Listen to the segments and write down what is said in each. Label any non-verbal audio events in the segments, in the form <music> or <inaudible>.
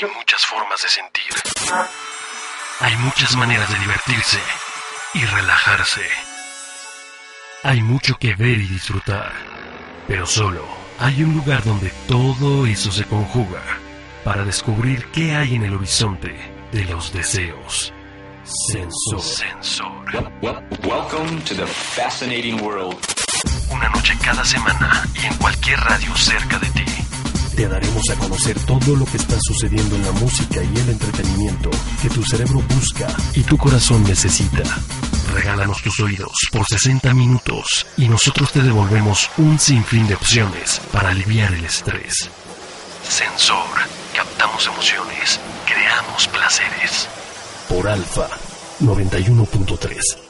Hay muchas formas de sentir. Hay muchas maneras de divertirse y relajarse. Hay mucho que ver y disfrutar. Pero solo hay un lugar donde todo eso se conjuga para descubrir qué hay en el horizonte de los deseos. Sensor. Sensor. Welcome to the fascinating world. Una noche cada semana y en cualquier radio cerca de ti. Te daremos a conocer todo lo que está sucediendo en la música y el entretenimiento que tu cerebro busca y tu corazón necesita. Regálanos tus oídos por 60 minutos y nosotros te devolvemos un sinfín de opciones para aliviar el estrés. Sensor. Captamos emociones. Creamos placeres. Por Alfa 91.3.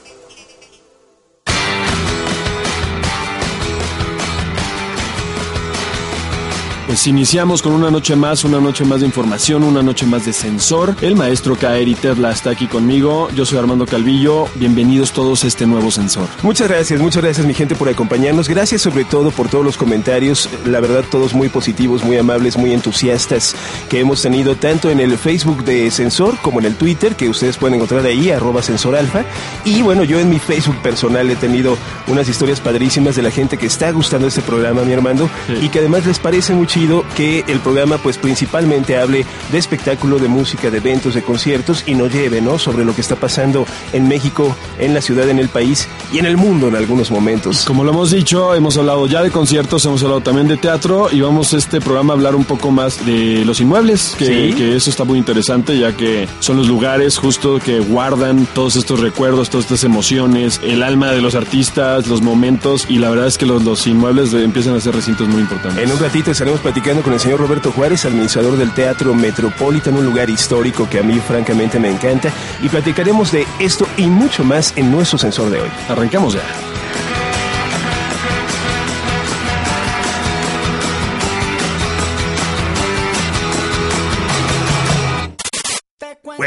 Pues iniciamos con una noche más, una noche más de información, una noche más de sensor. El maestro Kaeri Terla está aquí conmigo. Yo soy Armando Calvillo. Bienvenidos todos a este nuevo sensor. Muchas gracias, muchas gracias mi gente por acompañarnos. Gracias sobre todo por todos los comentarios. La verdad, todos muy positivos, muy amables, muy entusiastas que hemos tenido tanto en el Facebook de Sensor como en el Twitter, que ustedes pueden encontrar ahí, arroba sensoralfa. Y bueno, yo en mi Facebook personal he tenido unas historias padrísimas de la gente que está gustando este programa, mi Armando, Sí. y que además les parece muy chido que el programa pues principalmente hable de espectáculo, de música, de eventos, de conciertos y nos lleve, ¿no? Sobre lo que está pasando en México, en la ciudad, en el país y en el mundo en algunos momentos. Como lo hemos dicho, hemos hablado ya de conciertos, hemos hablado también de teatro y vamos a este programa a hablar un poco más de los inmuebles, que, Sí. que eso está muy interesante ya que son los lugares justo que guardan todos estos recuerdos, todas estas emociones, el alma de los artistas, los momentos y la verdad es que los, los inmuebles empiezan a ser recintos muy importantes. En un ratito estaremos platicando con el señor Roberto Juárez, administrador del Teatro Metropolitan, un lugar histórico que a mí francamente me encanta, y platicaremos de esto y mucho más en nuestro sensor de hoy. Arrancamos ya.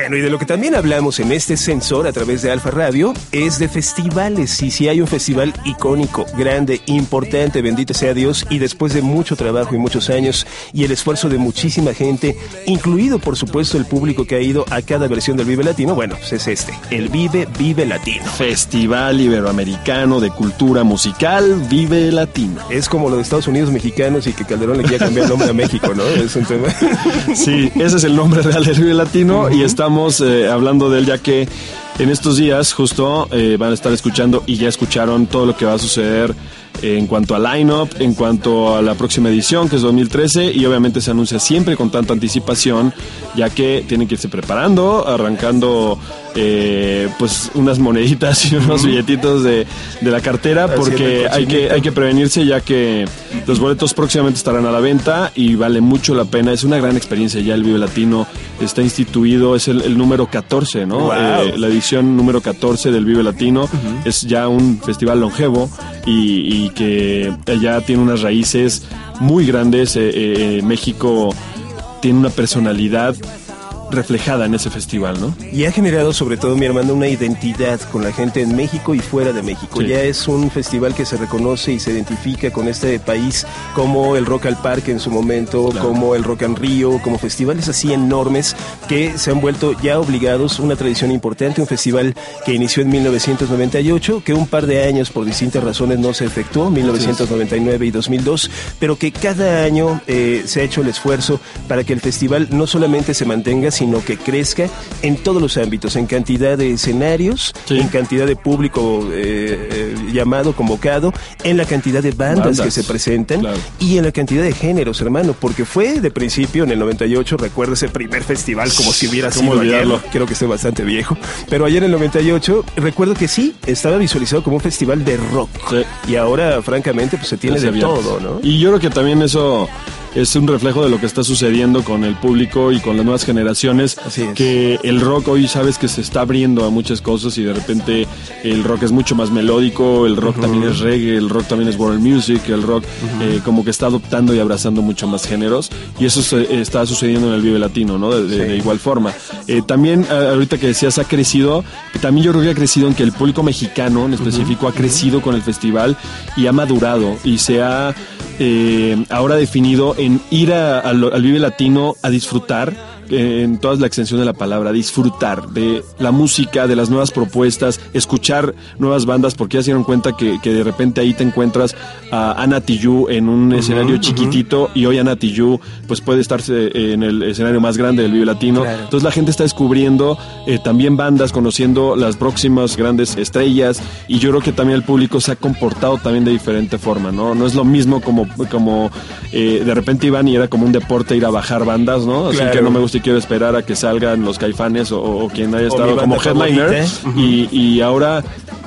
Bueno, y de lo que también hablamos en este sensor a través de Alfa Radio es de festivales. Y si hay un festival icónico, grande, importante, bendito sea Dios, y después de mucho trabajo y muchos años y el esfuerzo de muchísima gente, incluido por supuesto el público que ha ido a cada versión del Vive Latino, bueno, pues es este, el Vive Vive Latino. Festival Iberoamericano de Cultura Musical Vive Latino. Es como lo de Estados Unidos mexicanos y que Calderón le quiera cambiar el nombre a México, ¿no? Es un tema. <laughs> Sí, ese es el nombre real del Vive Latino y estamos eh, hablando de él ya que en estos días justo eh, van a estar escuchando y ya escucharon todo lo que va a suceder en cuanto a line-up, en cuanto a la próxima edición que es 2013 y obviamente se anuncia siempre con tanta anticipación ya que tienen que irse preparando, arrancando eh, pues unas moneditas y unos billetitos de, de la cartera porque hay que, hay que prevenirse ya que los boletos próximamente estarán a la venta y vale mucho la pena. Es una gran experiencia ya el Vive Latino. Está instituido, es el, el número 14, ¿no? Wow. Eh, la edición número 14 del Vive Latino. Es ya un festival longevo y, y que ya tiene unas raíces muy grandes. Eh, eh, México tiene una personalidad reflejada en ese festival, ¿no? Y ha generado sobre todo, mi hermano, una identidad con la gente en México y fuera de México. Sí. Ya es un festival que se reconoce y se identifica con este país como el Rock al Parque en su momento, Claro. como el Rock en Río, como festivales así enormes que se han vuelto ya obligados, una tradición importante, un festival que inició en 1998, que un par de años por distintas razones no se efectuó, 1999 y 2002, pero que cada año eh, se ha hecho el esfuerzo para que el festival no solamente se mantenga, sino que crezca en todos los ámbitos, en cantidad de escenarios, Sí. en cantidad de público eh, eh, llamado, convocado, en la cantidad de bandas, Bandas. que se presentan Claro. y en la cantidad de géneros, hermano, porque fue de principio en el 98, recuerdo ese primer festival como si hubiera ¿Cómo sido ayer, olvidarlo? creo que estoy bastante viejo, pero ayer en el 98 recuerdo que sí, estaba visualizado como un festival de rock Sí. y ahora francamente pues se tiene de todo, ¿no? Y yo creo que también eso es un reflejo de lo que está sucediendo con el público y con las nuevas generaciones. Así es. Que el rock hoy sabes que se está abriendo a muchas cosas y de repente el rock es mucho más melódico, el rock también es reggae, el rock también es world music, el rock eh, como que está adoptando y abrazando mucho más géneros y eso se- está sucediendo en el Vive Latino, ¿no? De, de- Sí. de igual forma. Eh, también ahorita que decías ha crecido, también yo creo que ha crecido en que el público mexicano en específico ha crecido con el festival y ha madurado y se ha eh, ahora definido en ir a- al, Vive Latino a disfrutar en toda la extensión de la palabra, disfrutar de la música, de las nuevas propuestas, escuchar nuevas bandas, porque ya se dieron cuenta que, que de repente ahí te encuentras a Ana Tijoux en un escenario chiquitito y hoy Ana Tijoux pues puede estarse en el escenario más grande del Vive Latino. Entonces la gente está descubriendo eh, también bandas, conociendo las próximas grandes estrellas y yo creo que también el público se ha comportado también de diferente forma, ¿no? No es lo mismo como, como eh, de repente iban y era como un deporte ir a bajar bandas, ¿no? Así que no me gusta y quiero esperar a que salgan los caifanes o, quien haya estado como headliner. y, y ahora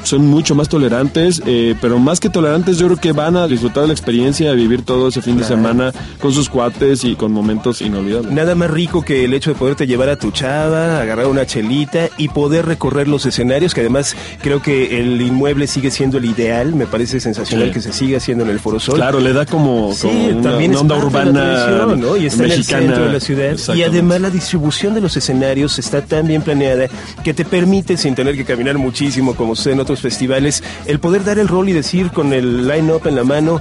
son mucho más tolerantes, eh, pero más que tolerantes, yo creo que van a disfrutar de la experiencia de vivir todo ese fin de semana con sus cuates y con momentos inolvidables. Nada más rico que el hecho de poderte llevar a tu chava, agarrar una chelita y poder recorrer los escenarios, que además creo que el inmueble sigue siendo el ideal, me parece sensacional que se siga haciendo en el Foro Sol. Claro, le da como, una, onda urbana ¿no? y está mexicana. en el centro de la ciudad. Y además la distribución de los escenarios está tan bien planeada que te permite, sin tener que caminar muchísimo como usted en otros festivales, el poder dar el rol y decir con el line-up en la mano,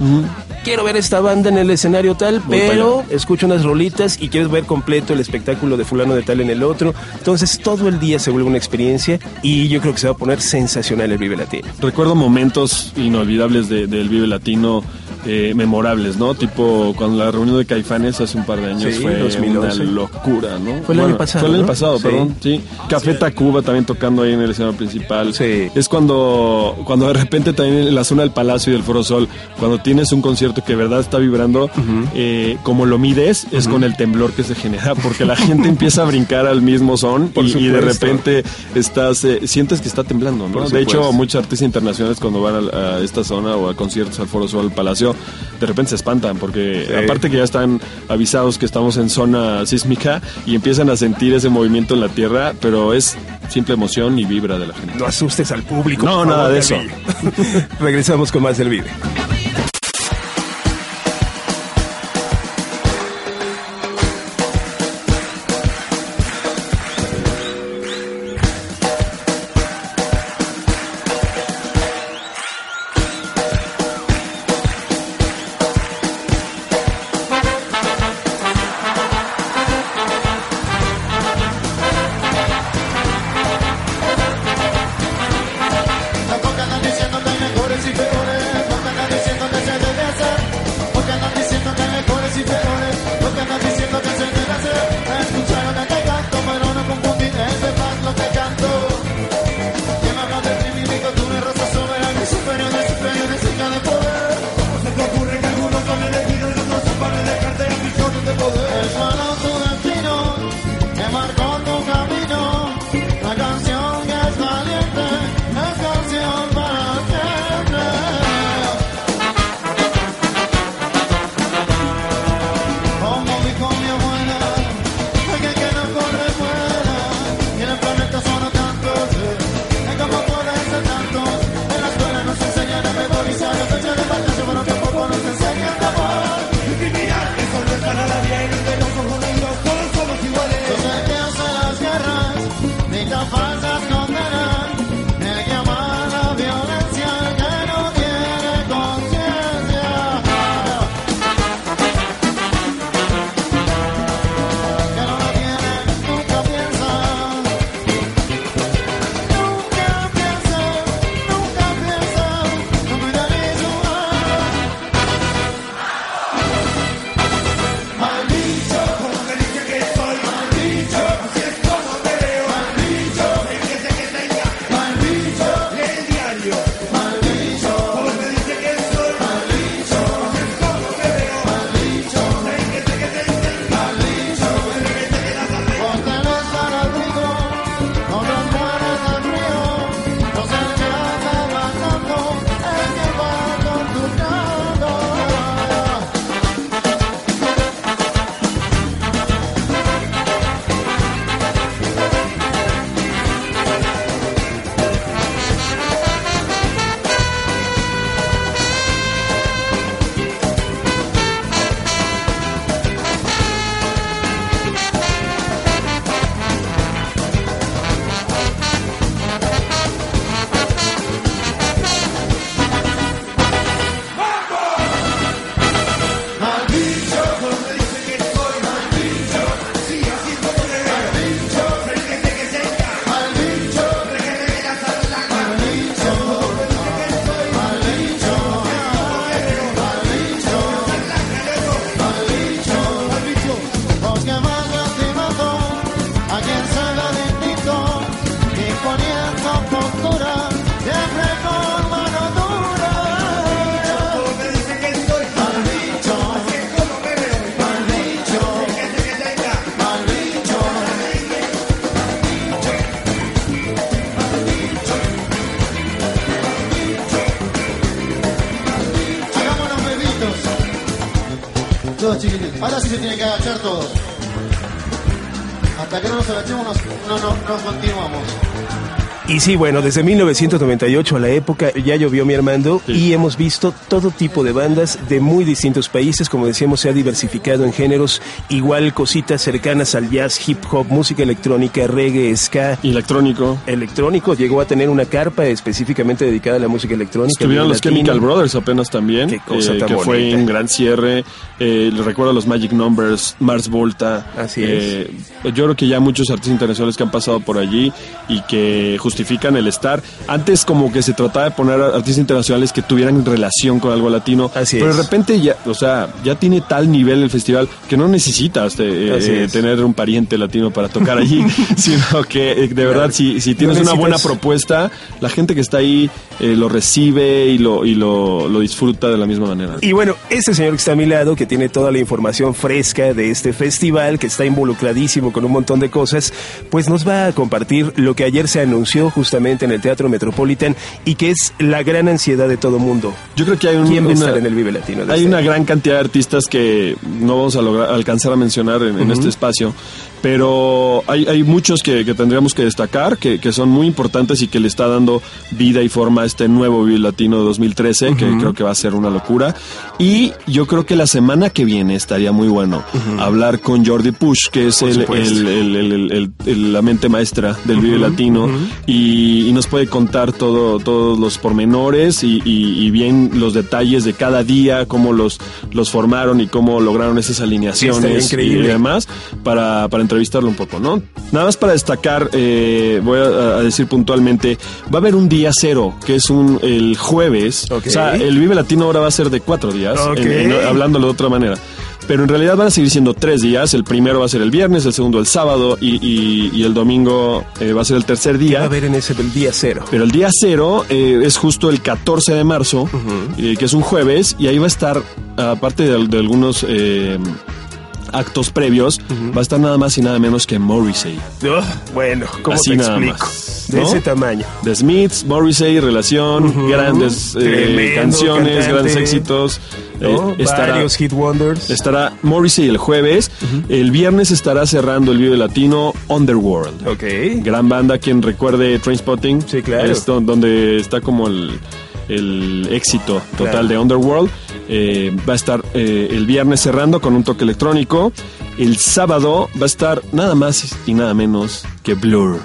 quiero ver esta banda en el escenario tal, pero escucho unas rolitas y quieres ver completo el espectáculo de fulano de tal en el otro. Entonces todo el día se vuelve una experiencia y yo creo que se va a poner sensacional el Vive Latino. Recuerdo momentos inolvidables del Vive Latino eh, memorables, ¿no? Tipo cuando la reunión de Caifanes hace un par de años fue una locura, ¿no? Fue el año pasado. Fue el año pasado, perdón, sí. Café Tacuba también tocando ahí en el escenario principal. Sí. Es cuando, cuando de repente también en la zona del Palacio y del Foro Sol, cuando tienes un concierto que de verdad está vibrando, eh, como lo mides, es con el temblor que se genera, porque la gente <laughs> empieza a brincar al mismo son y, de repente estás, eh, sientes que está temblando, ¿no? De hecho, muchos artistas internacionales cuando van a, a esta zona o a conciertos al Foro Sol, al Palacio, de repente se espantan porque aparte que ya están avisados que estamos en zona sísmica y empiezan a sentir ese movimiento en la tierra, pero es simple emoción y vibra de la gente. No asustes al público. No, nada de eso. <laughs> Regresamos con más del video. Y sí, bueno, desde 1998 a la época ya llovió mi Armando y hemos visto todo tipo de bandas de muy distintos países, como decíamos, se ha diversificado en géneros, igual cositas cercanas al jazz, hip hop, música electrónica, reggae, ska. Electrónico. Electrónico, llegó a tener una carpa específicamente dedicada a la música electrónica. Estuvieron los Chemical Brothers apenas también, Qué cosa eh, tan que fue un gran cierre. Eh, recuerdo los Magic Numbers, Mars Volta. Así Eh, Yo creo que ya muchos artistas internacionales que han pasado por allí y que justifican el estar. Antes como que se trataba de poner artistas internacionales que tuvieran relación con algo latino. Así pero es. de repente ya, o sea, ya tiene tal nivel el festival que no necesitas eh, eh, tener un pariente latino para tocar allí, <laughs> <laughs> sino que eh, de verdad si, si tienes No una buena propuesta, la gente que está ahí eh, lo recibe y lo y lo, lo disfruta de la misma manera. Y bueno, este señor que está a mi lado, que tiene toda la información fresca de este festival, que está involucradísimo con un montón de cosas, pues nos va a compartir lo que ayer se anunció justamente en el Teatro Metropolitan y que es la gran ansiedad de todo mundo. Yo creo que hay un- ¿Quién va a una, estar en el Vive Latino? hay este una año? gran cantidad de artistas que no vamos a lograr alcanzar a mencionar en, en este espacio, pero hay, hay muchos que, que tendríamos que destacar, que, que son muy importantes y que le está dando vida y forma a este nuevo Vive Latino 2013, que creo que va a ser una locura. Y yo creo que la semana que viene estaría muy bueno hablar con Jordi Push, que es el, el- el- la mente maestra del Vive Latino. y, y nos puede contar todo, todos los pormenores y, y- y bien los detalles de cada día, cómo los, los formaron y cómo lograron esas alineaciones estaría y demás para, para entrevistarlo un poco, ¿no? Nada más para destacar, eh, voy a, a decir puntualmente, va a haber un día cero, que es un el jueves. O sea, el Vive Latino ahora va a ser de cuatro días, Ok. en- en- hablándolo de otra manera. Pero en realidad van a seguir siendo tres días. El primero va a ser el viernes, el segundo el sábado y, y- y el domingo eh, va a ser el tercer ¿Qué día. va a haber en ese el día cero? Pero el día cero eh, es justo el 14 de marzo, eh, que es un jueves, y ahí va a estar, aparte de, de algunos eh, actos previos, va a estar nada más y nada menos que Morrissey. Oh, bueno, ¿cómo Así te nada explico? más, De ese tamaño. The Smiths, Morrissey, Relación, grandes eh, canciones, cantante. grandes éxitos. ¿no? Eh, estará, Varios hit wonders. estará Morrissey el jueves. El viernes estará cerrando el Vive Latino Underworld. Ok. Gran banda, quien recuerde Trainspotting. Sí, claro. Es do- donde está como el, el éxito total Claro. de Underworld. Eh, va a estar eh, el viernes cerrando con un toque electrónico. El sábado va a estar nada más y nada menos que Blur.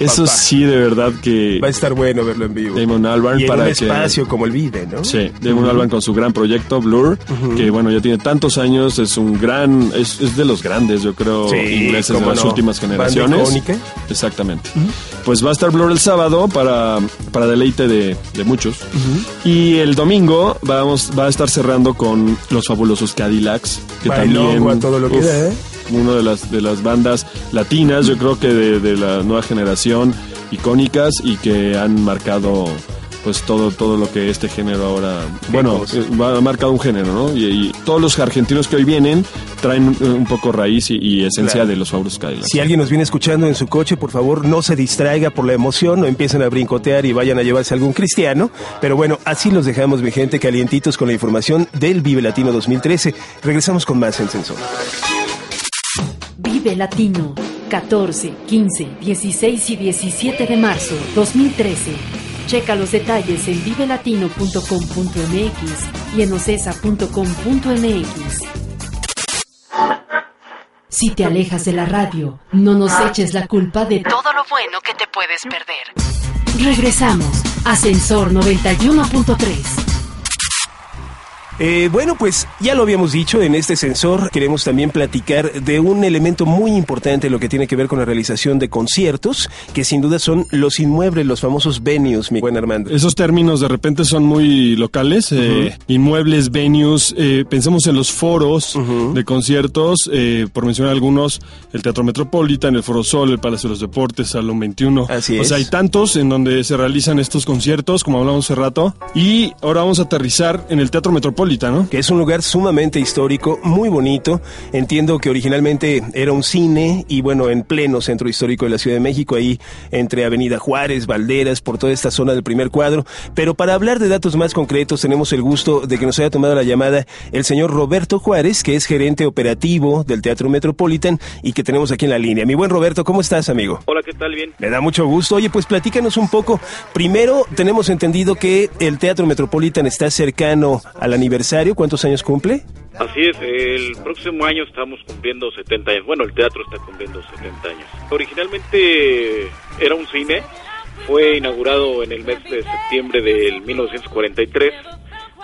Eso papá. sí, de verdad que Va a estar bueno verlo en vivo. Damon Albarn y en para un que- espacio como el Vive, ¿no? Sí, Damon Albarn con su gran proyecto Blur, que bueno, ya tiene tantos años, es un gran, es, es de los grandes, yo creo, Sí, ingleses de las no. últimas generaciones. Exactamente. Pues va a estar Blur el sábado para, para deleite de, de muchos. Y el domingo vamos, va a estar cerrando con los fabulosos Cadillacs, que Bailongo también a todo lo que uf, da, ¿eh? Una de las de las bandas latinas, yo creo que de, de la nueva generación icónicas y que han marcado pues todo todo lo que este género ahora bueno eh, ha marcado un género no y, y todos los argentinos que hoy vienen traen un, un poco raíz y, y esencia Claro. de los fabulosos Cadillacs Si alguien nos viene escuchando en su coche, por favor, no se distraiga por la emoción, no empiecen a brincotear y vayan a llevarse algún cristiano. Pero bueno, así los dejamos, mi gente, calientitos con la información del Vive Latino 2013. Regresamos con más en Sensor. Vive Latino, 14, 15, 16 y 17 de marzo 2013. Checa los detalles en vivelatino.com.mx y en ocesa.com.mx. Si te alejas de la radio, no nos eches la culpa de todo lo bueno que te puedes perder. Regresamos. Ascensor 91.3. Eh, bueno, pues ya lo habíamos dicho, en este sensor queremos también platicar de un elemento muy importante en lo que tiene que ver con la realización de conciertos, que sin duda son los inmuebles, los famosos venues, mi buen Armando. Esos términos de repente son muy locales, eh, inmuebles, venues, eh, pensemos en los foros de conciertos, eh, por mencionar algunos, el Teatro Metropolitan, el Foro Sol, el Palacio de los Deportes, Salón 21. Así O sea, es. hay tantos en donde se realizan estos conciertos, como hablamos hace rato, y ahora vamos a aterrizar en el Teatro Metropolitan, ¿no? Que es un lugar sumamente histórico, muy bonito. Entiendo que originalmente era un cine y bueno, en pleno centro histórico de la Ciudad de México, ahí entre Avenida Juárez, Valderas, por toda esta zona del primer cuadro. Pero para hablar de datos más concretos, tenemos el gusto de que nos haya tomado la llamada el señor Roberto Juárez, que es gerente operativo del Teatro Metropolitan y que tenemos aquí en la línea. Mi buen Roberto, ¿cómo estás, amigo? Hola, ¿qué tal? Bien. Me da mucho gusto. Oye, pues platícanos un poco. Primero, tenemos entendido que el Teatro Metropolitan está cercano al aniversario. ¿Cuántos años cumple? Así es, el próximo año estamos cumpliendo 70 años. Bueno, el teatro está cumpliendo 70 años. Originalmente era un cine, fue inaugurado en el mes de septiembre del 1943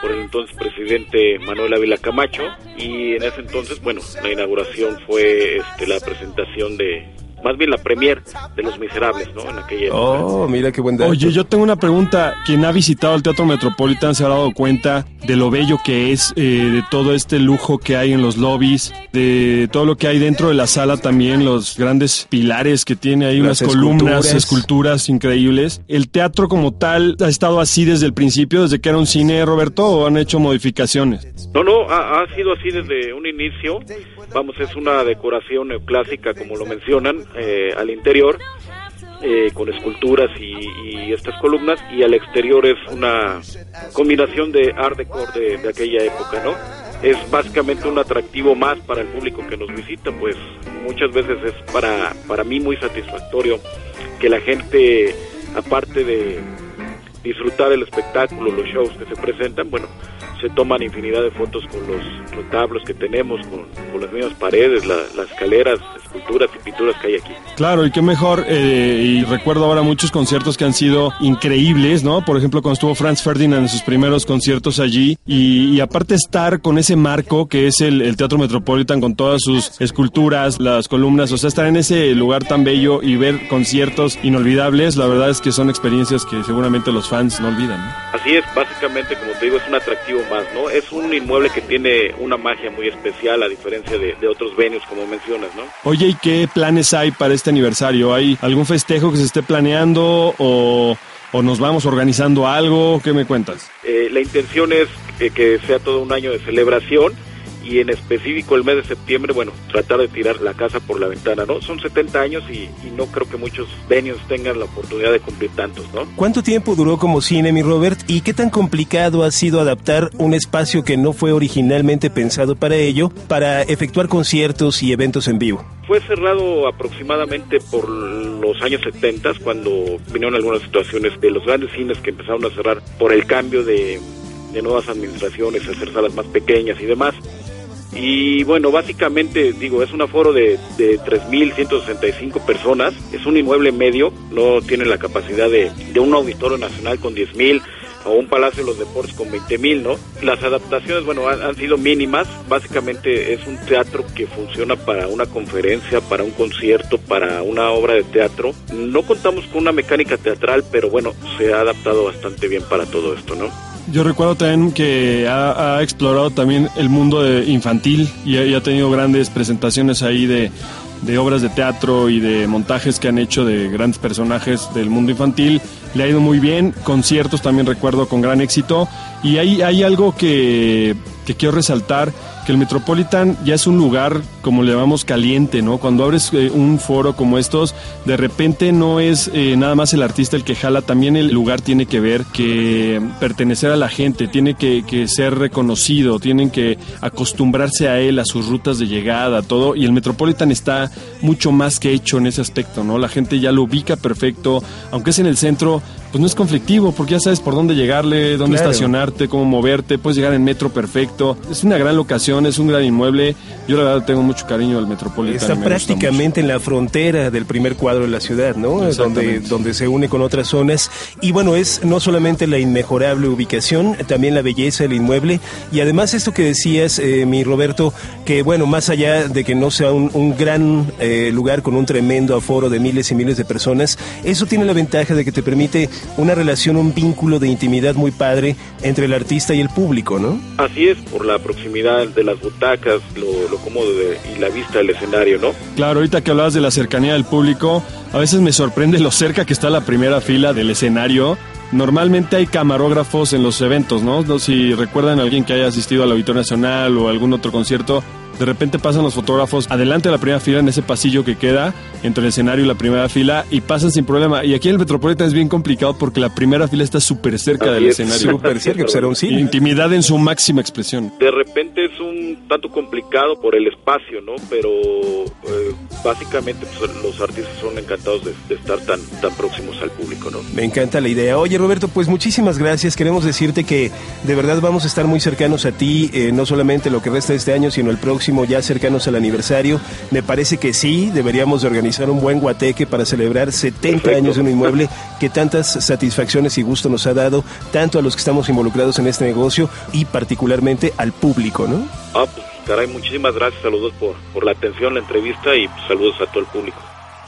por el entonces presidente Manuel Ávila Camacho y en ese entonces, bueno, la inauguración fue este, la presentación de más bien la premier de Los Miserables, ¿no? En aquella época. Oh, mira qué buen dato. Oye, yo tengo una pregunta. Quien ha visitado el Teatro Metropolitan se ha dado cuenta de lo bello que es, eh, de todo este lujo que hay en los lobbies, de todo lo que hay dentro de la sala también, los grandes pilares que tiene ahí, Las unas columnas, esculturas. esculturas increíbles. ¿El teatro como tal ha estado así desde el principio, desde que era un cine, Roberto, o han hecho modificaciones? No, no, ha, ha sido así desde un inicio. Vamos, es una decoración neoclásica, como lo mencionan, eh, al interior, eh, con esculturas y, y estas columnas, y al exterior es una combinación de art deco de, de aquella época, ¿no? Es básicamente un atractivo más para el público que nos visita, pues muchas veces es para, para mí muy satisfactorio que la gente, aparte de disfrutar el espectáculo, los shows que se presentan, bueno, se toman infinidad de fotos con los retablos que tenemos, con, las mismas paredes, la- las escaleras, esculturas y pinturas que hay aquí. Claro, y qué mejor, eh, y recuerdo ahora muchos conciertos que han sido increíbles, ¿no? Por ejemplo, cuando estuvo Franz Ferdinand en sus primeros conciertos allí, y, y aparte estar con ese marco que es el, el Teatro Metropolitan con todas sus esculturas, las columnas, o sea, estar en ese lugar tan bello y ver conciertos inolvidables, la verdad es que son experiencias que seguramente los fans no olvidan, ¿no? Así es, básicamente, como te digo, es un atractivo más, ¿no? Es un inmueble que tiene una magia muy especial, a diferencia de, de otros venues, como mencionas, ¿no? Oye, ¿y qué planes hay para este aniversario? ¿Hay algún festejo que se esté planeando o, o nos vamos organizando algo? ¿Qué me cuentas? Eh, la intención es que, que sea todo un año de celebración y en específico el mes de septiembre, bueno, tratar de tirar la casa por la ventana, ¿no? Son 70 años y, y no creo que muchos venues tengan la oportunidad de cumplir tantos, ¿no? ¿Cuánto tiempo duró como cine, mi Robert? ¿Y qué tan complicado ha sido adaptar un espacio que no fue originalmente pensado para ello, para efectuar conciertos y eventos en vivo? Fue cerrado aproximadamente por los años 70, cuando vinieron algunas situaciones de los grandes cines que empezaron a cerrar por el cambio de, de nuevas administraciones, hacer salas más pequeñas y demás. Y bueno, básicamente, digo, es un aforo de, de 3.165 personas, es un inmueble medio, no tiene la capacidad de, de un auditorio nacional con 10.000 o un Palacio de los Deportes con 20.000, ¿no? Las adaptaciones, bueno, han sido mínimas, básicamente es un teatro que funciona para una conferencia, para un concierto, para una obra de teatro. No contamos con una mecánica teatral, pero bueno, se ha adaptado bastante bien para todo esto, ¿no? Yo recuerdo también que ha, explorado también el mundo infantil y ha, y ha tenido grandes presentaciones ahí de, de obras de teatro y de montajes que han hecho de grandes personajes del mundo infantil. Le ha ido muy bien, conciertos también recuerdo con gran éxito. Y hay, hay algo que, que quiero resaltar, que el Metropolitan ya es un lugar, como le llamamos, caliente, ¿no? Cuando abres eh, un foro como estos, de repente no es eh, nada más el artista el que jala, también el lugar tiene que ver que pertenecer a la gente, tiene que, que ser reconocido, tienen que acostumbrarse a él, a sus rutas de llegada, todo, y el Metropolitan está mucho más que hecho en ese aspecto, ¿no? La gente ya lo ubica perfecto, aunque es en el centro, pues no es conflictivo, porque ya sabes por dónde llegarle, dónde Claro. estacionarte, cómo moverte, puedes llegar en metro perfecto. Es una gran locación, es un gran inmueble. Yo la verdad tengo mucho cariño al Metropolitan. Está me prácticamente en la frontera del primer cuadro de la ciudad, ¿no? Donde, donde se une con otras zonas. Y bueno, es no solamente la inmejorable ubicación, también la belleza del inmueble. Y además esto que decías, eh, mi Roberto, que bueno, más allá de que no sea un, un gran eh, lugar con un tremendo aforo de miles y miles de personas, eso tiene la ventaja de que te permite una relación, un vínculo de intimidad muy padre entre el artista y el público, ¿no? Así es, por la proximidad de las butacas, lo, lo cómodo de- y la vista del escenario, ¿no? Claro, ahorita que hablabas de la cercanía del público, a veces me sorprende lo cerca que está la primera fila del escenario. Normalmente hay camarógrafos en los eventos, ¿no? No, Si recuerdan a alguien que haya asistido al Auditorio Nacional o algún otro concierto, de repente pasan los fotógrafos adelante de la primera fila en ese pasillo que queda entre el escenario y la primera fila y pasan sin problema. Y aquí en el Metropolitan es bien complicado porque la primera fila está súper cerca Así del es. escenario. Súper cerca, pues era un cine. Intimidad en su máxima expresión. De repente es un tanto complicado por el espacio, ¿no? Pero eh, básicamente pues, los artistas son encantados de, de estar tan, tan próximos al público, ¿no? Me encanta la idea. Oye, Roberto, pues muchísimas gracias. Queremos decirte que de verdad vamos a estar muy cercanos a ti, eh, no solamente lo que resta de este año, sino el próximo, ya cercanos al aniversario. Me parece que sí, deberíamos de organizar un buen guateque para celebrar 70 Perfecto. años de un inmueble <laughs> que tantas satisfacciones y gusto nos ha dado, tanto a los que estamos involucrados en este negocio y particularmente al público, ¿no? Ah, pues caray, muchísimas gracias a los dos por, por la atención, la entrevista y pues, saludos a todo el público.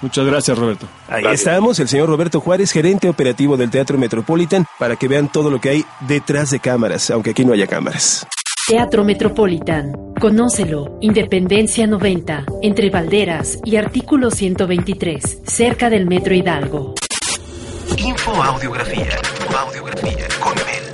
Muchas gracias, Roberto. Ahí Gracias. estamos, el señor Roberto Juárez, gerente operativo del Teatro Metropolitan, para que vean todo lo que hay detrás de cámaras, aunque aquí no haya cámaras. Teatro Metropolitan. Conócelo. Independencia 90. Entre Valderas y Artículo 123. Cerca del Metro Hidalgo. Info Audiografía. Audiografía con Mel.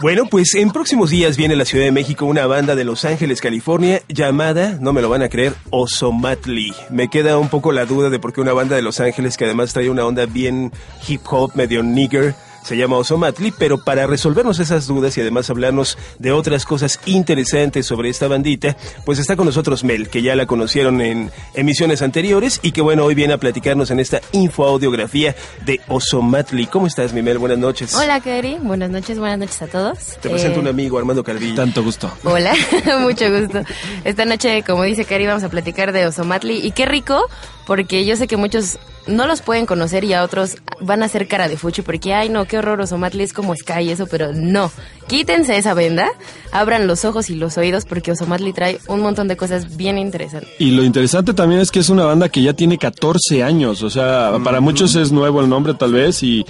Bueno, pues en próximos días viene a la Ciudad de México una banda de Los Ángeles, California, llamada, no me lo van a creer, Osomatli. Me queda un poco la duda de por qué una banda de Los Ángeles que además trae una onda bien hip hop, medio nigger, se llama Osomatli, pero para resolvernos esas dudas y además hablarnos de otras cosas interesantes sobre esta bandita, pues está con nosotros Mel, que ya la conocieron en emisiones anteriores y que bueno, hoy viene a platicarnos en esta infoaudiografía de Osomatli. ¿Cómo estás, mi Mel? Buenas noches. Hola, Keri. Buenas noches, buenas noches a todos. Te presento Eh, un amigo, Armando Calvillo. Tanto gusto. Hola, <laughs> mucho gusto. Esta noche, como dice Keri, vamos a platicar de Osomatli. Y qué rico, porque yo sé que muchos no los pueden conocer y a otros van a hacer cara de fuchi porque, ay, no, qué horror, Osomatli es como Sky y eso, pero no. Quítense esa venda, abran los ojos y los oídos porque Osomatli trae un montón de cosas bien interesantes. Y lo interesante también es que es una banda que ya tiene 14 años, o sea, para muchos es nuevo el nombre tal vez y,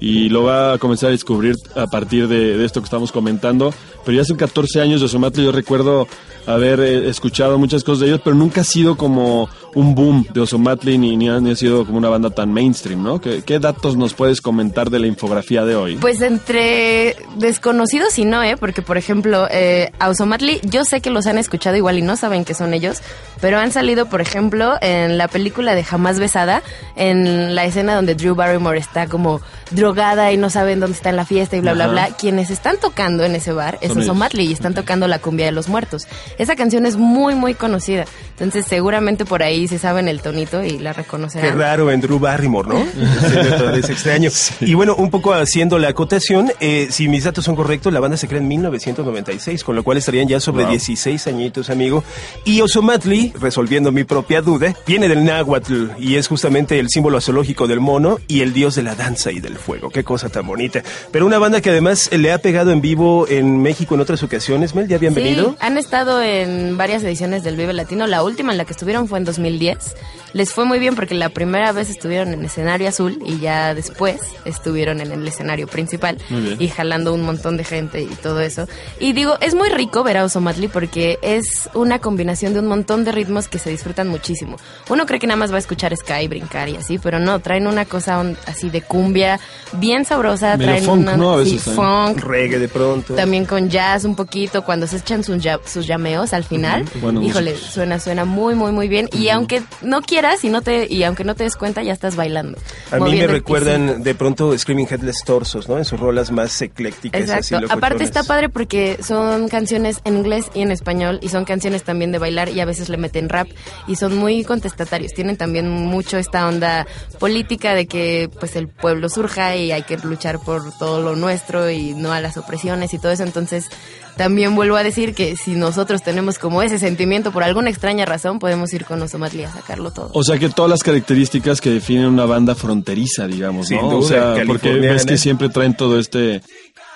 y lo va a comenzar a descubrir a partir de, esto que estamos comentando, pero ya hace 14 años de Somatli yo recuerdo haber eh, escuchado muchas cosas de ellos, pero nunca ha sido como un boom de Osomatli ni, ni, ha, sido como una banda tan mainstream, ¿no? ¿Qué, ¿Qué datos nos puedes comentar de la infografía de hoy? Pues entre desconocidos y no, ¿eh? Porque, por ejemplo, eh, a Osomatli, yo sé que los han escuchado igual y no saben que son ellos, pero han salido, por ejemplo, en la película de Jamás Besada, en la escena donde Drew Barrymore está como drogada y no saben dónde está en la fiesta y bla, bla, Ajá. bla. Quienes están tocando en ese bar es. Osomatli y están tocando la cumbia de los muertos. Esa canción es muy, muy conocida. Entonces, seguramente por ahí se saben el tonito y la Qué reconocerán. raro en Drew Barrymore, ¿no? <laughs> Sí, es <laughs> extraño. Y bueno, un poco haciendo la acotación, eh, si mis datos son correctos, la banda se crea en 1996, con lo cual estarían ya sobre Wow. 16 añitos, amigo. Y Osomatli, resolviendo mi propia duda, viene del náhuatl y es justamente el símbolo zoológico del mono y el dios de la danza y del fuego. Qué cosa tan bonita. Pero una banda que además le ha pegado en vivo en México en otras ocasiones, Mel, ¿ya habían Sí, venido? han estado en varias ediciones del Vive Latino. La última en la que estuvieron fue en 2010. Les fue muy bien porque la primera vez estuvieron en escenario azul y ya después estuvieron en el escenario principal y jalando un montón de gente y todo eso. Y digo, es muy rico ver a Osomatli porque es una combinación de un montón de ritmos que se disfrutan muchísimo. Uno cree que nada más va a escuchar Sky, brincar y así, pero no, traen una cosa on- así de cumbia bien sabrosa, Medio traen funk, una ¿no? A sí, veces también. funk, Reggae de pronto. también con jazz un poquito, cuando se echan sus, ya- sus llameos al final. Buenos Híjole, músicos. suena, suena muy, muy, muy bien. Y aunque no quieras y no te, y aunque no te des cuenta, ya estás bailando. A mí me recuerdan de pronto Screaming Headless Torsos, ¿no? En sus rolas más eclécticas. así. Aparte está padre porque son canciones en inglés y en español y son canciones también de bailar y a veces le meten rap y son muy contestatarios. Tienen también mucho esta onda política de que pues el pueblo surja y hay que luchar por todo lo nuestro y no a las opresiones y todo eso. Entonces también vuelvo a decir que si nosotros tenemos como ese sentimiento por alguna extraña razón podemos ir con Osomatli a sacarlo todo. O sea que todas las características que definen una banda fronteriza, digamos, Sin ¿no? duda, o sea, porque ves que siempre traen todo este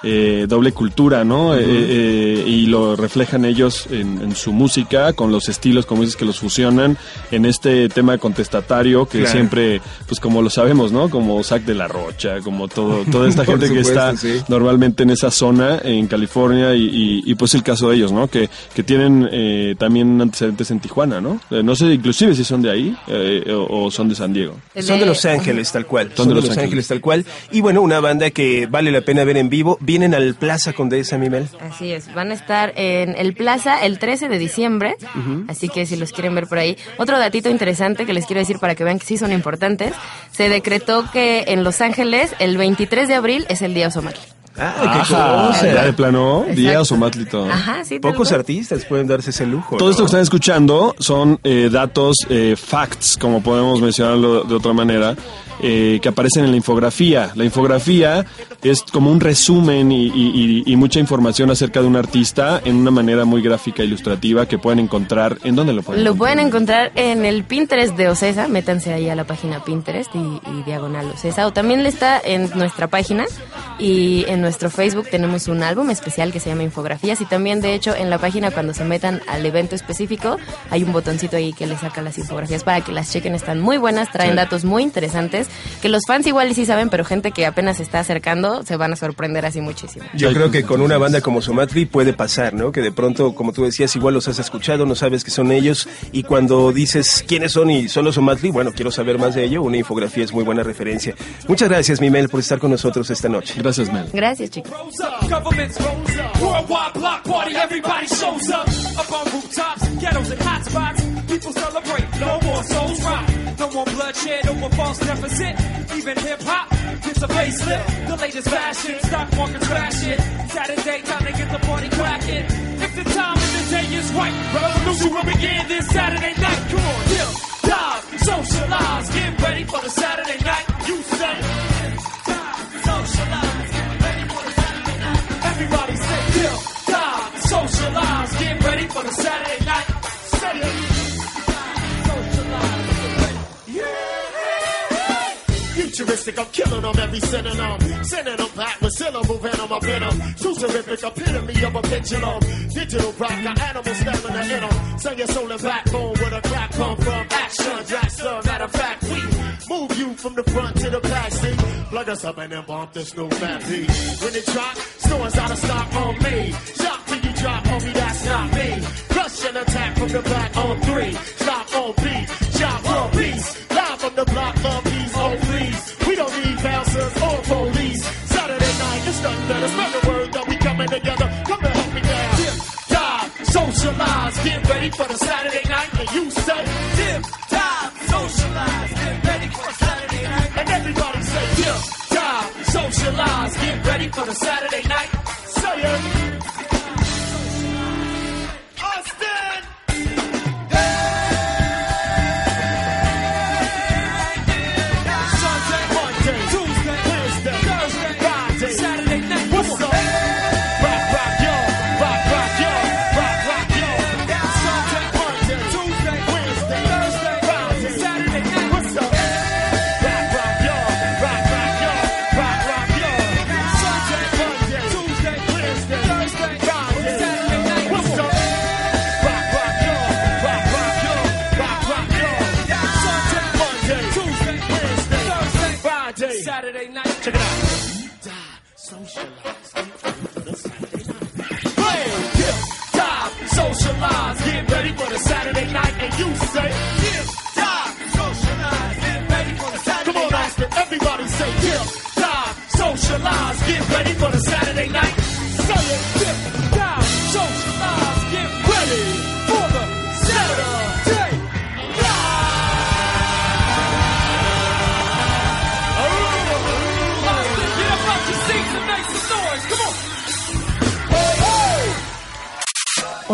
eh, doble cultura, ¿no? Eh, eh, y lo reflejan ellos en, en su música, con los estilos, como dices, que los fusionan en este tema contestatario que Claro. siempre, pues como lo sabemos, ¿no? Como Zac de la Rocha, como todo, toda esta <laughs> gente que está sí. normalmente en esa zona, en California, y, y- y, pues el caso de ellos, ¿no? Que, que tienen eh, también antecedentes en Tijuana, ¿no? Eh, no sé inclusive si son de ahí eh, o, o son de San Diego. Son de Los Ángeles, tal cual. Son de Los Ángeles. tal cual. Y bueno, una banda que vale la pena ver en vivo. Vienen al Plaza Condesa, mi Mel. Así es, van a estar en el Plaza el 13 de diciembre, así que si los quieren ver por ahí. Otro datito interesante que les quiero decir para que vean que sí son importantes, se decretó que en Los Ángeles el 23 de abril es el Día Osomatli. Ah, qué cosa. ya de plano, Exacto. Díaz o Matlito. Ajá, sí. Pocos artistas pueden darse ese lujo. Todo ¿no? esto que están escuchando son eh, datos, eh, facts, como podemos mencionarlo de otra manera, eh, que aparecen en la infografía. La infografía es como un resumen y, y- mucha información acerca de un artista en una manera muy gráfica, ilustrativa, que pueden encontrar. ¿En dónde lo pueden Lo encontrar? pueden encontrar en el Pinterest de Ocesa, métanse ahí a la página Pinterest y, y diagonal Ocesa, o también le está en nuestra página y en nuestro Facebook tenemos un álbum especial que se llama Infografías y también de hecho en la página cuando se metan al evento específico hay un botoncito ahí que les saca las infografías para que las chequen, están muy buenas, traen Sí. datos muy interesantes que los fans igual sí saben, pero gente que apenas se está acercando se van a sorprender así muchísimo. Yo creo que con una banda como Somatri puede pasar, ¿no? Que de pronto, como tú decías, igual los has escuchado, no sabes que son ellos, y cuando dices quiénes son y son los Somatri, bueno, quiero saber más de ello, una infografía es muy buena referencia. Muchas gracias, Mimel, por estar con nosotros esta noche. Gracias, Mel. Gracias chicos. Bloodshed, more false deficit. Even hip hop gets a facelift. The latest fashion, stock crashing. Saturday, time to get the party cracking. If the time the day is right, revolution will begin this Saturday night. Come on, dive, socialize, get ready for the Saturday night. You say, dive, socialize, get ready for the Saturday night. Everybody say, yeah, dive, socialize, get ready for the Saturday night. Futuristic, I'm killing them every synonym. Sending them back with syllable venom, a venom. Too terrific, epitome of a pendulum. Digital rock, got animal stamina in them. Send your soul and backbone with a crack come from action. Jackson, matter of fact, we move you from the front to the back seat. Plug us up and then bump this new fat beat. When it drop, stores out of stock on me. Shock till you drop, homie, that's not me. Rush and attack from the back on three. Stop on beat, chop on beats. Live from the block, love it's. Spread the word that we coming together. Come and help me down. Dip, dive, socialize, get ready for the Saturday night. And you say, dip, dive, socialize, get ready for the Saturday night. And everybody say, dip, dive, socialize, get ready for the Saturday night. Say it.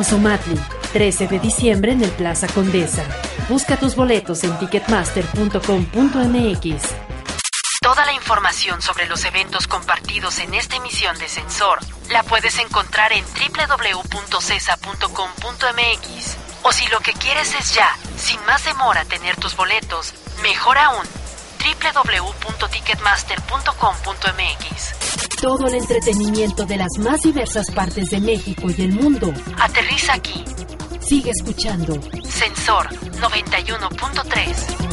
Osomatli, 13 de diciembre en el Plaza Condesa. Busca tus boletos en ticketmaster.com.mx. Toda la información sobre los eventos compartidos en esta emisión de Sensor la puedes encontrar en www.cesa.com.mx. O si lo que quieres es ya, sin más demora, tener tus boletos, mejor aún, www.ticketmaster.com.mx. Todo el entretenimiento de las más diversas partes de México y el mundo aterriza aquí. Sigue escuchando Sensor 91.3.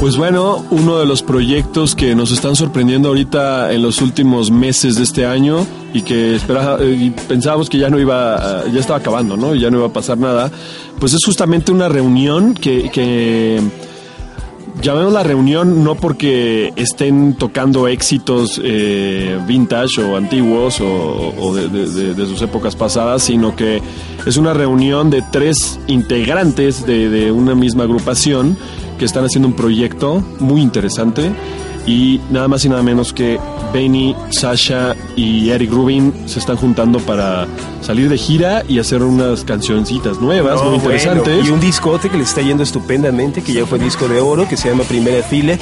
Pues bueno, uno de los proyectos que nos están sorprendiendo ahorita en los últimos meses de este año y que espera, eh, y pensábamos que ya no iba, ya estaba acabando, ¿no? Y ya no iba a pasar nada, pues es justamente una reunión que, que llamemos la reunión no porque estén tocando éxitos eh, vintage o antiguos o, de, sus épocas pasadas, sino que es una reunión de tres integrantes de una misma agrupación que están haciendo un proyecto muy interesante y nada más y nada menos que Benny, Sasha y Eric Rubin se están juntando para salir de gira y hacer unas cancioncitas nuevas, No, muy bueno, interesantes. y un discote que le está yendo estupendamente, que ya fue disco de oro, que se llama Primera Fila,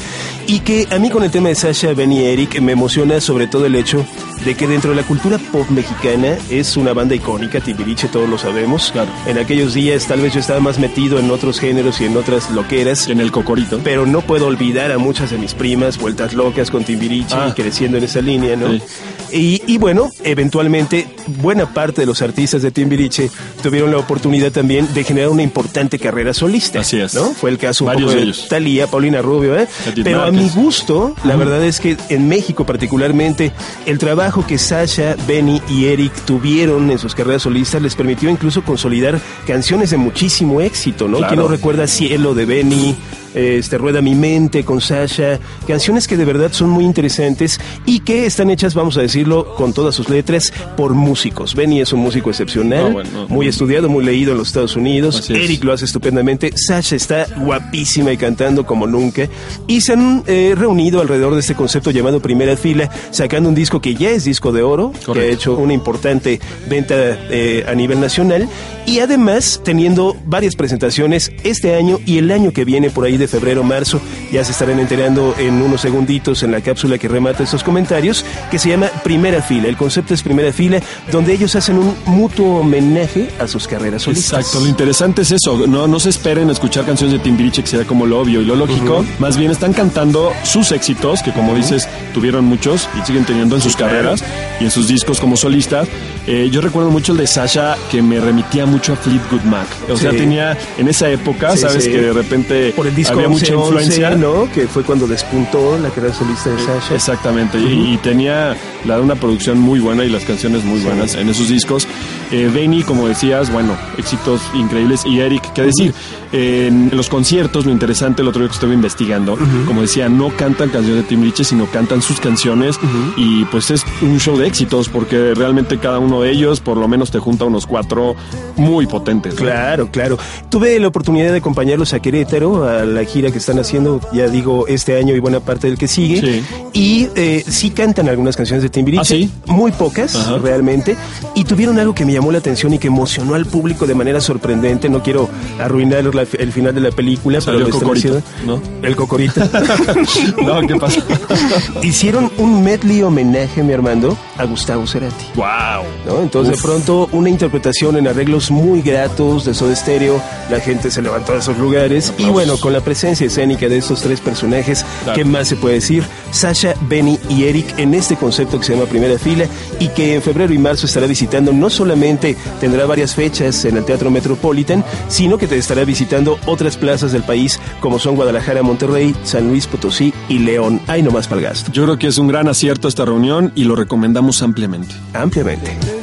y que a mí con el tema de Sasha, Ben y Eric me emociona sobre todo el hecho de que dentro de la cultura pop mexicana es una banda icónica, Timbiriche, todos lo sabemos. Claro. En aquellos días tal vez yo estaba más metido en otros géneros y en otras loqueras. En el cocorito. Pero no puedo olvidar a muchas de mis primas, vueltas locas con Timbiriche, Ah. y creciendo en esa línea, ¿no? Sí. Y, y bueno, eventualmente, buena parte de los artistas de Timbiriche tuvieron la oportunidad también de generar una importante carrera solista. Así es. ¿no? Fue el caso un poco de. Talía, Paulina Rubio, ¿eh? Pero a mi gusto, la verdad es que en México particularmente, el trabajo que Sasha, Benny y Eric tuvieron en sus carreras solistas les permitió incluso consolidar canciones de muchísimo éxito, ¿no? Claro. ¿Quién no recuerda Cielo de Benny? Este, Rueda mi mente con Sasha, canciones que de verdad son muy interesantes y que están hechas, vamos a decirlo, con todas sus letras por músicos. Benny es un músico excepcional, Ah, bueno, no. muy estudiado, muy leído en los Estados Unidos. Es. Eric lo hace estupendamente. Sasha está guapísima y cantando como nunca. Y se han eh, reunido alrededor de este concepto llamado Primera Fila, sacando un disco que ya es disco de oro, que ha Correcto. hecho una importante venta eh, a nivel nacional. Y además teniendo varias presentaciones este año y el año que viene, por ahí de febrero, marzo. Ya se estarán enterando en unos segunditos en la cápsula que remata estos comentarios, que se llama Primera Fila. El concepto es Primera Fila, donde ellos hacen un mutuo homenaje a sus carreras solistas. Exacto, lo interesante es eso, no, no se esperen a escuchar canciones de Timbiriche que sea como lo obvio y lo lógico, más bien están cantando sus éxitos, que como dices, tuvieron muchos y siguen teniendo en sus carreras y en sus discos como solistas. Eh, yo recuerdo mucho el de Sasha que me remitía mucho a Fleetwood Mac, o sea, tenía en esa época, Sí, sabes sí. que de repente Por el disco había mucha 11, influencia. ¿no? Que fue cuando despuntó la carrera solista de Sasha. Exactamente, y, y tenía la de una producción muy buena y las canciones muy buenas en esos discos. Eh, Benny, como decías, bueno, éxitos increíbles. Y Eric, ¿qué decir? En los conciertos, lo interesante, el otro día que estuve investigando, como decía, no cantan canciones de Timbiriche, sino cantan sus canciones. Y pues es un show de éxitos, porque realmente cada uno de ellos, por lo menos, te junta unos cuatro muy potentes. ¿no? Claro, claro. Tuve la oportunidad de acompañarlos a Querétaro, a la gira que están haciendo, ya digo, este año y buena parte del que sigue. Sí. Y eh, sí cantan algunas canciones de Timbiriche. ¿Ah, sí? Muy pocas, realmente. Y tuvieron algo que me llamó la atención y que emocionó al público de manera sorprendente. No quiero arruinar la- el final de la película, Salió pero lo están Cocorito, haciendo- ¿no? El <laughs> no, ¿qué pasa? <laughs> Hicieron un medley homenaje, mi Armando, a Gustavo Cerati. ¡Wow! ¿no? Entonces Uf. de pronto una interpretación en arreglos muy gratos de Soda Stereo, la gente se levantó de esos lugares y bueno, con la presencia escénica de estos tres personajes, Claro. ¿qué más se puede decir? Sasha, Benny y Eric en este concepto que se llama Primera Fila y que en febrero y marzo estará visitando, no solamente tendrá varias fechas en el Teatro Metropolitan, sino que te estará visitando otras plazas del país como son Guadalajara, Monterrey, San Luis Potosí y León. Hay nomás para el gasto. Yo creo que es un gran acierto esta reunión y lo recomendamos ampliamente. Ampliamente.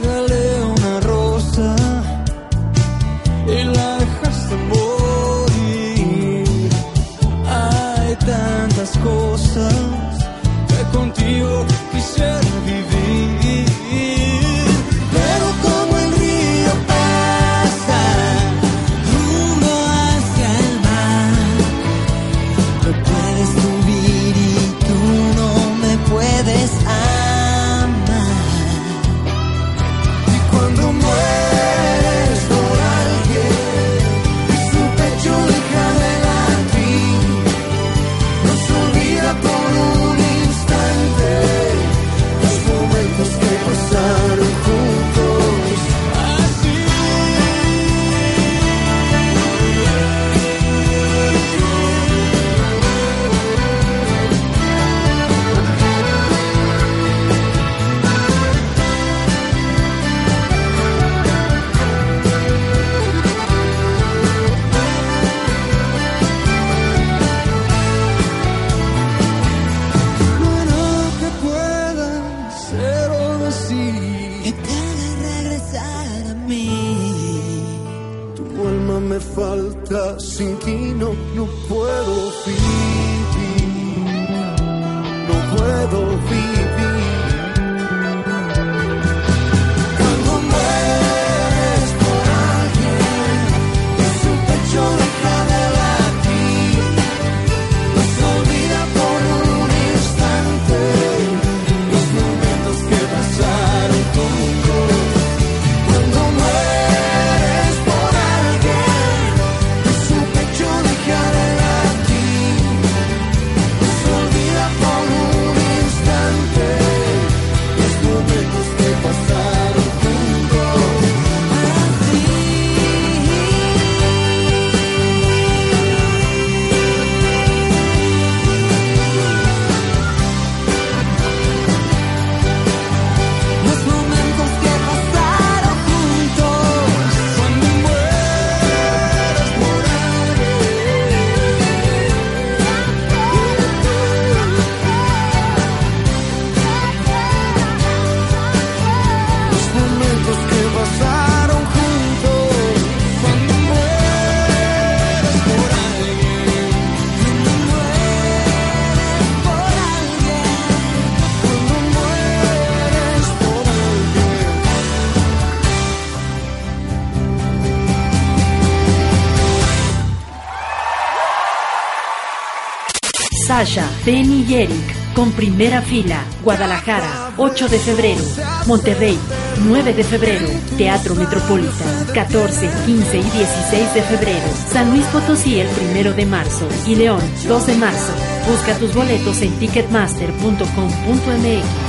Sasha, Penny y Eric con primera fila. Guadalajara, 8 de febrero. Monterrey, 9 de febrero. Teatro Metropolitan, 14, 15 y 16 de febrero. San Luis Potosí, el 1 de marzo. Y León, 2 de marzo. Busca tus boletos en ticketmaster.com.mx.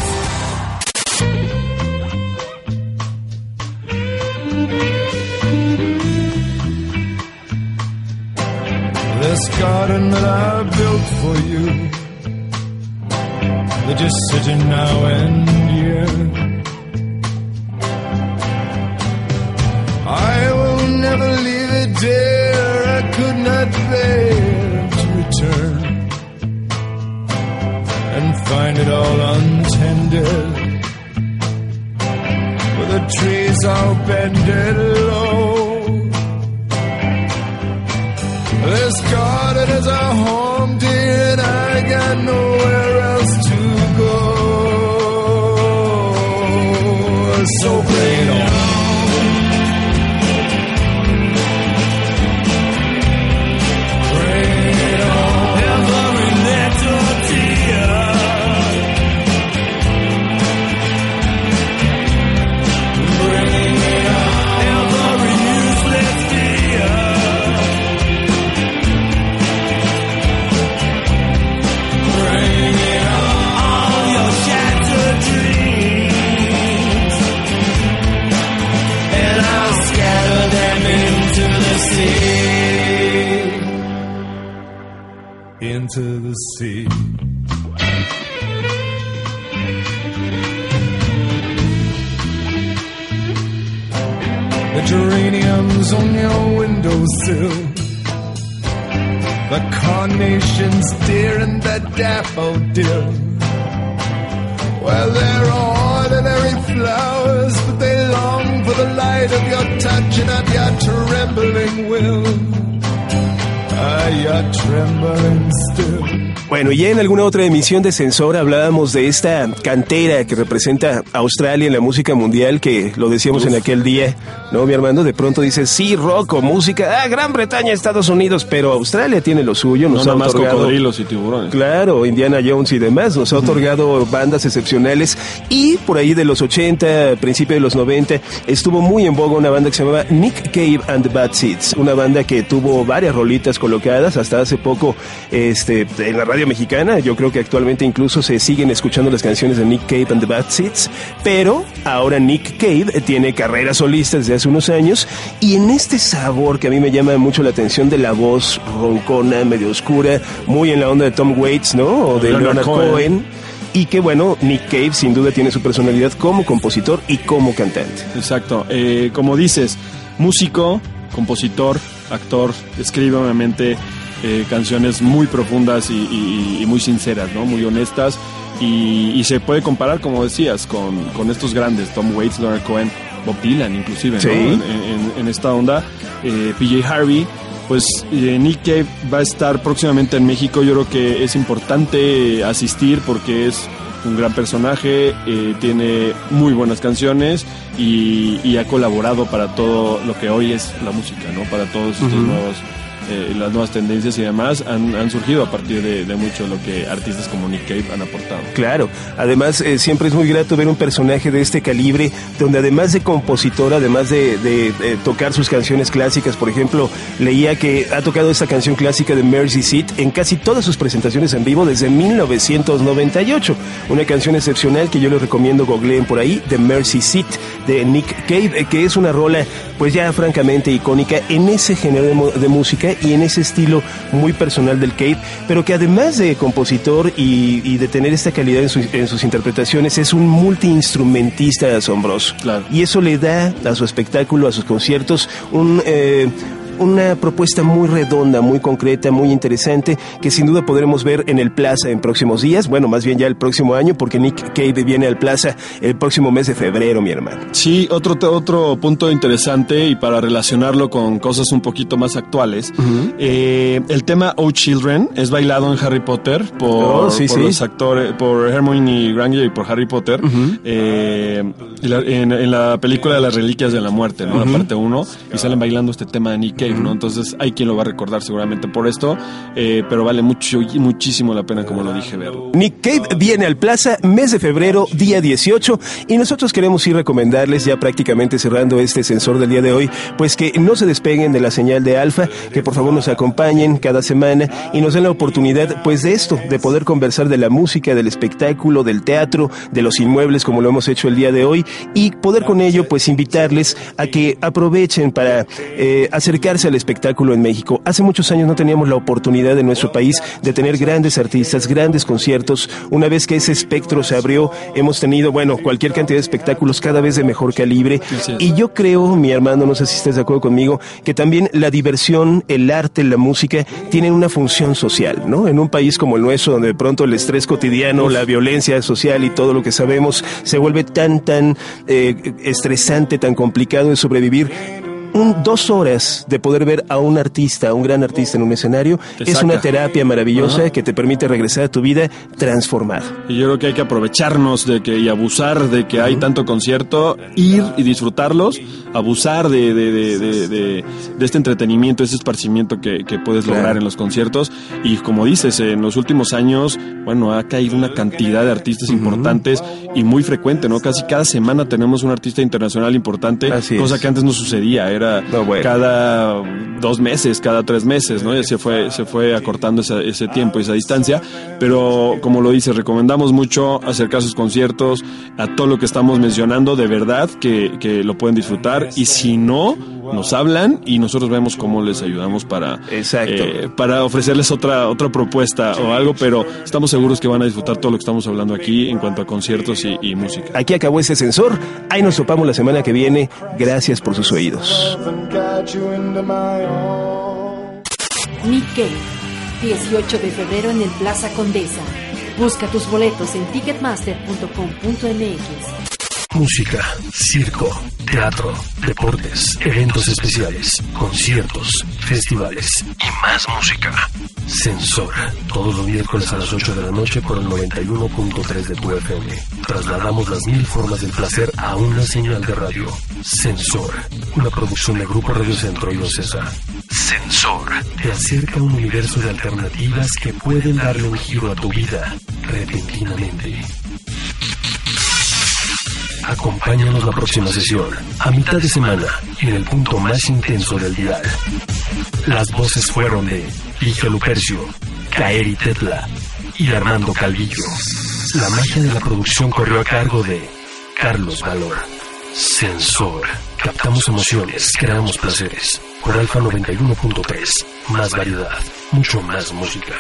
garden that I built for you, they're just sitting now and here. I will never leave it, dear. I could not bear to return and find it all untended. With the trees all bended low. This garden is a home, Bueno, ya en alguna otra emisión de Sensor hablábamos de esta cantera que representa a Australia en la música mundial, que lo decíamos en aquel día, ¿no, mi hermano? De pronto dices, sí, rock o música, ah, Gran Bretaña, Estados Unidos, pero Australia tiene lo suyo, nos no ha nada más otorgado... cocodrilos y tiburones. Claro, Indiana Jones y demás, nos ha otorgado bandas excepcionales y por ahí de los 80, principios de los 90, estuvo muy en boga una banda que se llamaba Nick Cave and the Bad Seeds, una banda que tuvo varias rolitas colocadas hasta hace poco este, en la radio mexicana, yo creo que actualmente incluso se siguen escuchando las canciones de Nick Cave and the Bad Seeds, pero ahora Nick Cave tiene carrera solista desde hace unos años y en este sabor que a mí me llama mucho la atención de la voz roncona, medio oscura, muy en la onda de Tom Waits, ¿no? O de Leonard Leonard Cohen. Cohen. Y que bueno, Nick Cave sin duda tiene su personalidad como compositor y como cantante. Exacto. Eh, como dices, músico, compositor, actor, escribe obviamente eh, canciones muy profundas y, y- y muy sinceras, ¿no? Muy honestas. y, y se puede comparar, como decías, con, con estos grandes, Tom Waits, Leonard Cohen, Bob Dylan inclusive, Sí. ¿no? en, en- en esta onda, eh, PJ Harvey. Pues eh, Nick Cave va a estar próximamente en México. Yo creo que es importante asistir porque es un gran personaje, eh, tiene muy buenas canciones y, y ha colaborado para todo lo que hoy es la música, ¿no? Para todos estos nuevos, eh, las nuevas tendencias y demás han, han surgido a partir de, de mucho lo que artistas como Nick Cave han aportado. Claro, además eh, siempre es muy grato ver un personaje de este calibre, donde además de compositor, además de, de, eh, tocar sus canciones clásicas, por ejemplo, leía que ha tocado esta canción clásica de Mercy Seat en casi todas sus presentaciones en vivo desde 1998. Una canción excepcional que yo les recomiendo googleen por ahí, The Mercy Seat de Nick Cave, eh, que es una rola pues ya francamente icónica en ese género de, de música y en ese estilo muy personal del Cave, pero que además de compositor y, y de tener esta calidad en, sus- en sus interpretaciones, es un multiinstrumentista asombroso. Y eso le da a su espectáculo, a sus conciertos, un... eh, una propuesta muy redonda, muy concreta, muy interesante, que sin duda podremos ver en el Plaza en próximos días, bueno, más bien ya el próximo año, porque Nick Cave viene al Plaza el próximo mes de febrero, mi hermano. Sí, otro, otro punto interesante y para relacionarlo con cosas un poquito más actuales, eh, el tema Oh Children es bailado en Harry Potter por, Oh, sí, por sí. los actores, por Hermione Granger y por Harry Potter, eh, en, en la película de las Reliquias de la Muerte, ¿no? Ujú. La parte 1, y salen bailando este tema de Nick Cave, ¿no? Entonces hay quien lo va a recordar seguramente por esto, eh, pero vale mucho, muchísimo la pena, como lo dije, verlo. Nick Cave viene al Plaza, mes de febrero, día 18, y nosotros queremos ir recomendarles, ya prácticamente cerrando este sensor del día de hoy, pues que no se despeguen de la señal de Alfa, que por favor nos acompañen cada semana y nos den la oportunidad, pues de esto, de poder conversar de la música, del espectáculo, del teatro, de los inmuebles, como lo hemos hecho el día de hoy, y poder con ello, pues invitarles a que aprovechen para eh, acercarse al espectáculo en México. Hace muchos años no teníamos la oportunidad en nuestro país de tener grandes artistas, grandes conciertos. Una vez que ese espectro se abrió, hemos tenido, bueno, cualquier cantidad de espectáculos cada vez de mejor calibre. Y yo creo, mi hermano, no sé si estás de acuerdo conmigo, que también la diversión, el arte, la música tienen una función social, ¿no? En un país como el nuestro, donde de pronto el estrés cotidiano, la violencia social y todo lo que sabemos se vuelve tan, tan eh, estresante, tan complicado de sobrevivir. Un, dos horas de poder ver a un artista, a un gran artista en un escenario, Te es saca. una terapia maravillosa Ajá. que te permite regresar a tu vida transformado. Y yo creo que hay que aprovecharnos de que y abusar de que hay tanto concierto, ir y disfrutarlos, abusar de, de, de, de, este entretenimiento, este esparcimiento que, que puedes Claro. lograr en los conciertos. Y como dices, en los últimos años, bueno, ha caído una cantidad de artistas importantes y muy frecuente, ¿no? Casi cada semana tenemos un artista internacional importante, Así cosa es. que antes no sucedía, era cada dos meses, cada tres meses, ¿no? Y se fue, se fue acortando esa- ese tiempo, esa distancia, pero como lo dice, recomendamos mucho acercar sus conciertos a todo lo que estamos mencionando, de verdad que, que lo pueden disfrutar. Y si no, nos hablan y nosotros vemos cómo les ayudamos para, eh, para ofrecerles otra, otra propuesta o algo, pero estamos seguros que van a disfrutar todo lo que estamos hablando aquí en cuanto a conciertos y, y música. Aquí acabó este sensor. Ahí nos topamos la semana que viene. Gracias por sus oídos. and guide you into my own. Nick Cave, 18 de febrero en el Plaza Condesa. Busca tus boletos en ticketmaster.com.mx. Música, circo, teatro, deportes, eventos especiales, conciertos, festivales y más música. Sensor, todos los miércoles a las 8 de la noche por el 91.3 de tu FM. Trasladamos las mil formas del placer a una señal de radio. Sensor, una producción de Grupo Radio Centro y Ocesa. Sensor, te acerca un universo de alternativas que pueden darle un giro a tu vida repentinamente. Acompáñanos la próxima sesión, a mitad de semana, en el punto más intenso del dial. Las voces fueron de Ligia Lupercio, Kaeri Tetla y Armando Calvillo. La magia de la producción corrió a cargo de Carlos Valor. Sensor. Captamos emociones, creamos placeres. Por Alfa 91.3. Más variedad, mucho más música.